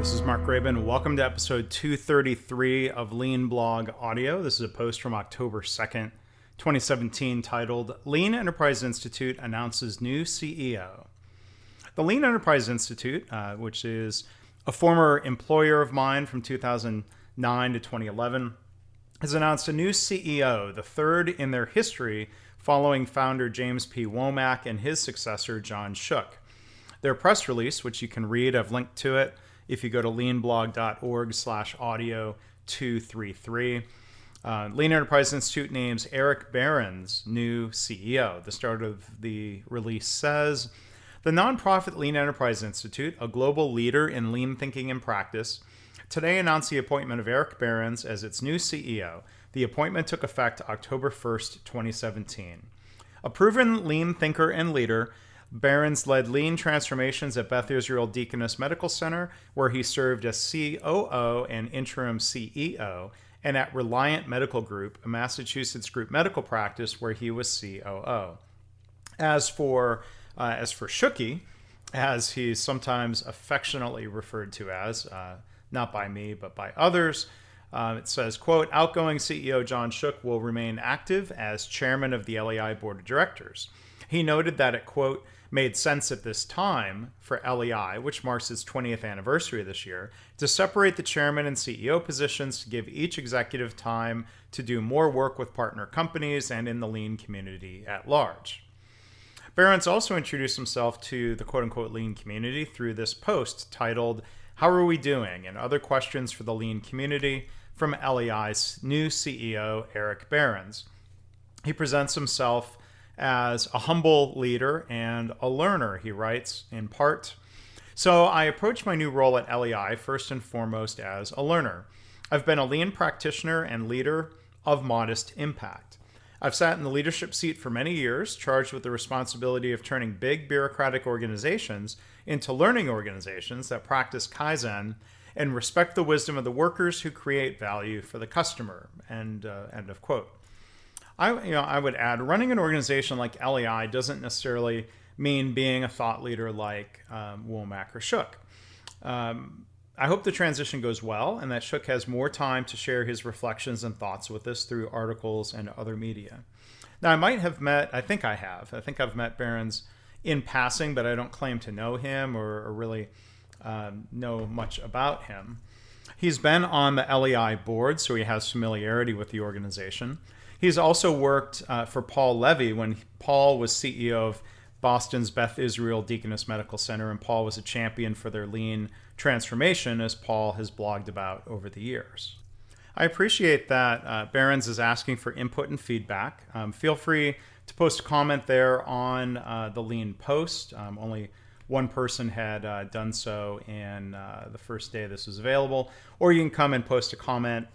This is Mark Graban. Welcome to episode 233 of Lean Blog Audio. This is a post from October 2nd, 2017, titled Lean Enterprise Institute Announces New CEO. The Lean Enterprise Institute, uh, which is a former employer of mine from 2009 to 2011, has announced a new CEO, the third in their history following founder James P. Womack and his successor, John Shook. Their press release, which you can read, I've linked to it if you go to leanblog.org slash audio 233. Uh, Lean Enterprise Institute names Eric Behrens new CEO. The start of the release says The nonprofit Lean Enterprise Institute, a global leader in lean thinking and practice, today announced the appointment of Eric Behrens as its new CEO. The appointment took effect October 1st, 2017. A proven lean thinker and leader, Behrens led lean transformations at Beth Israel Deaconess Medical Center, where he served as COO and interim CEO, and at Reliant Medical Group, a Massachusetts group medical practice, where he was COO. As for uh, as for Shooky, as he's sometimes affectionately referred to as, uh, not by me but by others, uh, it says, "quote Outgoing CEO John Shook will remain active as chairman of the LEI board of directors." He noted that it quote made sense at this time for LEI, which marks its 20th anniversary this year, to separate the chairman and CEO positions to give each executive time to do more work with partner companies and in the lean community at large. Behrens also introduced himself to the quote unquote lean community through this post titled, How Are We Doing? and other questions for the lean community from LEI's new CEO, Eric Behrens. He presents himself as a humble leader and a learner, he writes, in part. So I approach my new role at LEI first and foremost as a learner. I've been a lean practitioner and leader of modest impact. I've sat in the leadership seat for many years, charged with the responsibility of turning big bureaucratic organizations into learning organizations that practice Kaizen and respect the wisdom of the workers who create value for the customer. End, uh, end of quote. I, you know, I would add running an organization like LEI doesn't necessarily mean being a thought leader like um, Womack or Shook. Um, I hope the transition goes well and that Shook has more time to share his reflections and thoughts with us through articles and other media. Now, I might have met, I think I have, I think I've met Behrens in passing, but I don't claim to know him or, or really um, know much about him. He's been on the LEI board, so he has familiarity with the organization. He's also worked uh, for Paul Levy when Paul was CEO of Boston's Beth Israel Deaconess Medical Center, and Paul was a champion for their lean transformation, as Paul has blogged about over the years. I appreciate that uh, Behrens is asking for input and feedback. Um, feel free to post a comment there on uh, the lean post. Um, only one person had uh, done so in uh, the first day this was available, or you can come and post a comment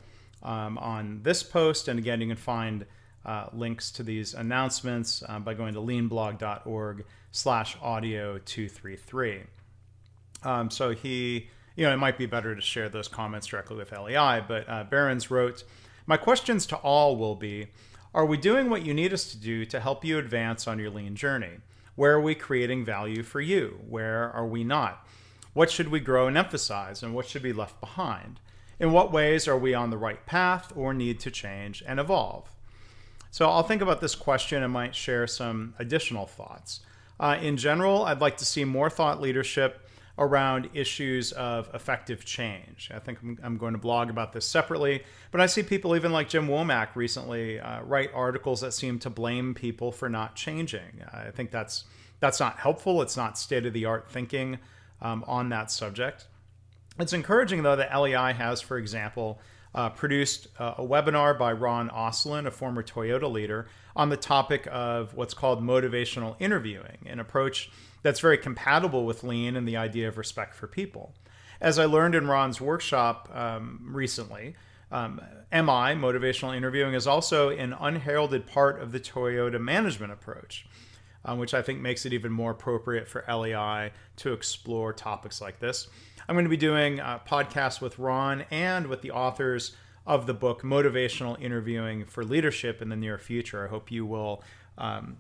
um, on this post. And again, you can find uh, links to these announcements uh, by going to leanblog.org slash audio 233. Um, so he, you know, it might be better to share those comments directly with LEI, but uh, Behrens wrote, My questions to all will be, are we doing what you need us to do to help you advance on your lean journey? Where are we creating value for you? Where are we not? What should we grow and emphasize, and what should be left behind? In what ways are we on the right path or need to change and evolve? So I'll think about this question and might share some additional thoughts. Uh, in general, I'd like to see more thought leadership around issues of effective change. I think I'm, I'm, going to blog about this separately, but I see people, even like Jim Womack recently, uh, write articles that seem to blame people for not changing. I think that's that's not helpful. It's not state of the art thinking um, on that subject. It's encouraging, though, that LEI has, for example, uh, produced uh, a webinar by Ron Oslin, a former Toyota leader, on the topic of what's called motivational interviewing, an approach that's very compatible with lean and the idea of respect for people. As I learned in Ron's workshop um, recently, um, MI, motivational interviewing, is also an unheralded part of the Toyota management approach, um, which I think makes it even more appropriate for LEI to explore topics like this. I'm going to be doing a podcast with Ron and with the authors of the book Motivational Interviewing for Leadership in the near future. I hope you will um,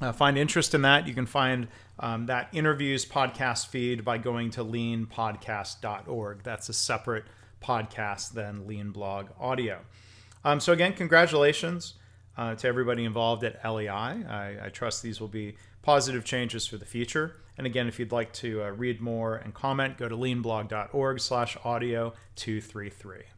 uh, find interest in that, you can find um, that interviews podcast feed by going to leanpodcast.org. That's a separate podcast than Lean Blog Audio. Um, so, again, congratulations uh, to everybody involved at LEI. I, I, trust these will be positive changes for the future. And again, if you'd like to uh, read more and comment, go to leanblog.org slash audio 233.